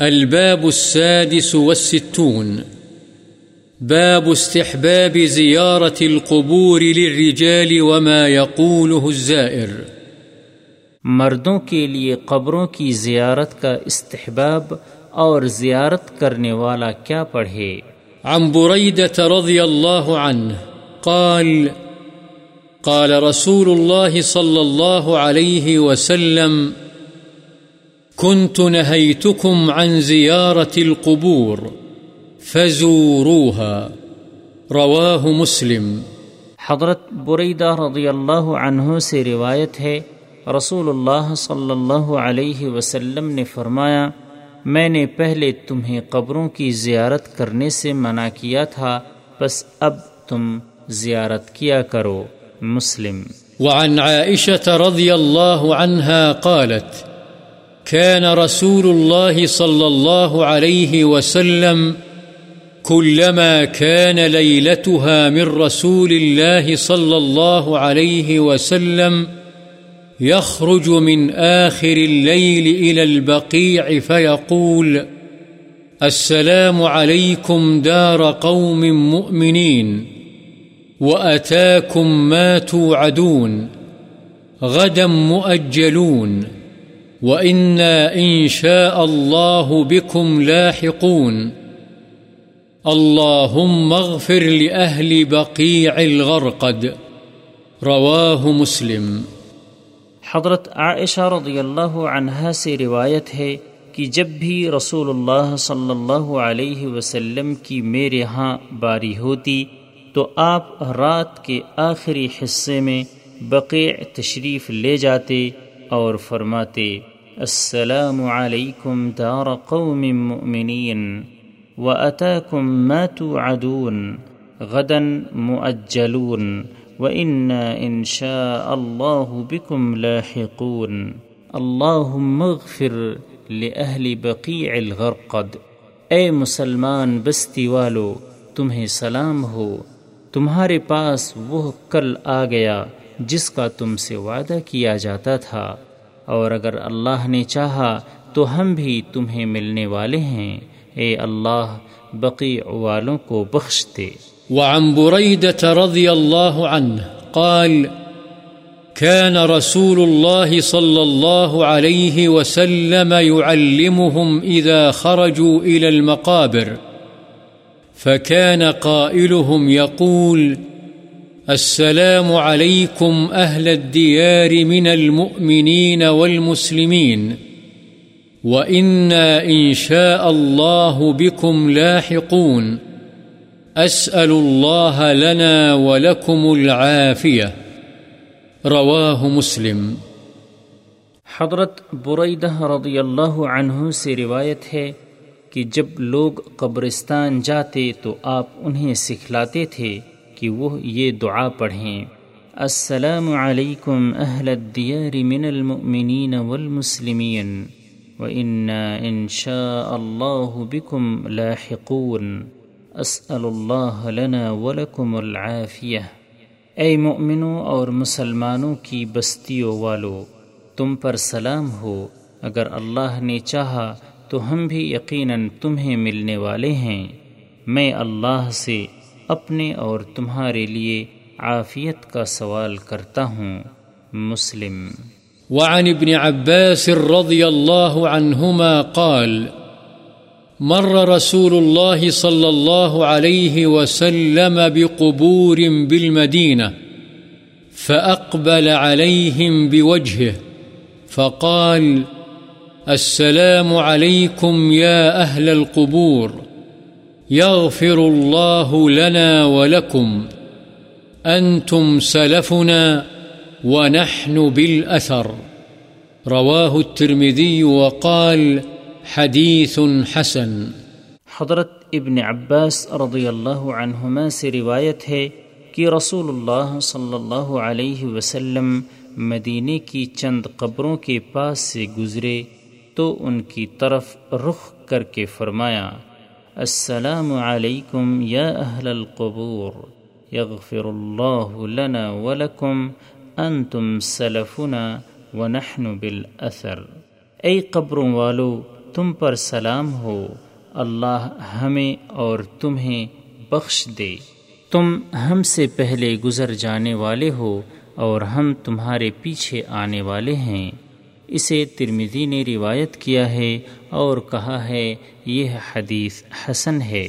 الباب السادس والستون. باب استحباب زيارة القبور للرجال وما يقوله الزائر. مردوں کے لیے قبروں کی زیارت کا استحباب اور زیارت کرنے والا کیا پڑھے؟ عن بريدة رضي الله عنه قال قال رسول الله صلى الله عليه وسلم كنت نهيتكم عن زيارة القبور فزوروها. رواه مسلم. حضرت بریدہ رضی اللہ عنہ سے روایت ہے رسول اللہ صلی اللہ علیہ وسلم نے فرمایا میں نے پہلے تمہیں قبروں کی زیارت کرنے سے منع کیا تھا بس اب تم زیارت کیا کرو۔ مسلم۔ وعن عائشة رضي الله عنها قالت كان رسول الله صلى الله عليه وسلم كلما كان ليلتها من رسول الله صلى الله عليه وسلم يخرج من آخر الليل إلى البقيع فيقول، السلام عليكم دار قوم مؤمنين، وأتاكم ما توعدون، غدا مؤجلون. وإنا إن شاء الله بكم لاحقون اللهم اغفر لأهل بقيع الغرقد رواه مسلم حضرت عائشہ رضی اللہ عنہا سے روایت ہے کہ جب بھی رسول اللہ صلی اللہ علیہ وسلم کی میرے ہاں باری ہوتی تو آپ رات کے آخری حصے میں بقیع تشریف لے جاتے اور فرماتے السلام علیکم دار قوم مؤمنین وأتاكم ما توعدون غدا مؤجلون وإنا إن شاء الله بكم لاحقون اللهم اغفر لأهل بقيع الغرقد اے مسلمان بستی والو، تمہیں سلام ہو۔ تمہارے پاس وہ کل آ گیا جس کا تم سے وعدہ کیا جاتا تھا۔ اور اگر اللہ نے چاہا تو ہم بھی تمہیں ملنے والے ہیں۔ اے اللہ، بقی والوں کو بخش دے۔ وعن بريدة رضي الله عنه قال كان رسول الله صلى الله عليه وسلم يعلمهم إذا خرجوا إلى المقابر فكان قائلهم يقول السلام عليكم أهل الديار من المؤمنين والمسلمين وإنا إن شاء الله بكم لاحقون أسأل الله لنا ولكم العافية رواه مسلم حضرت بریدہ رضی اللہ عنہ سے روایت ہے کہ جب لوگ قبرستان جاتے تو آپ انہیں سکھلاتے تھے کہ وہ یہ دعا پڑھیں۔ السلام علیکم اہل الدیار من المؤمنین والمسلمین۔ وإنا إن شاء الله بكم لاحقون۔ أسأل الله لنا ولكم العافية اے مؤمنوں اور مسلمانوں کی بستیوں والو، تم پر سلام ہو۔ اگر اللہ نے چاہا تو ہم بھی یقیناً تمہیں ملنے والے ہیں۔ میں اللہ سے اپنے اور تمہارے لیے عافیت کا سوال کرتا ہوں۔ مسلم۔ وعن ابن عباس رضي الله عنهما قال، مر رسول الله صلى الله عليه وسلم بقبور بالمدينة فأقبل عليهم بوجهه فقال، السلام عليكم يا أهل القبور۔ يغفر الله لنا ولكم. أنتم سلفنا ونحن بالأثر. رواه الترمذي وقال حديث حسن. حضرت ابن عباس رضی اللہ عنہما سے روایت ہے کہ رسول اللہ صلی اللہ علیہ وسلم مدینے کی چند قبروں کے پاس سے گزرے تو ان کی طرف رخ کر کے فرمایا السلام علیکم یا اہل القبور. یغفر اللہ لنا ولکم انتم سلفنا ونحن بالاثر اے قبروں والو، تم پر سلام ہو. اللہ ہمیں اور تمہیں بخش دے. تم ہم سے پہلے گزر جانے والے ہو اور ہم تمہارے پیچھے آنے والے ہیں۔ اسے ترمیدی نے روایت کیا ہے اور کہا ہے یہ حدیث حسن ہے۔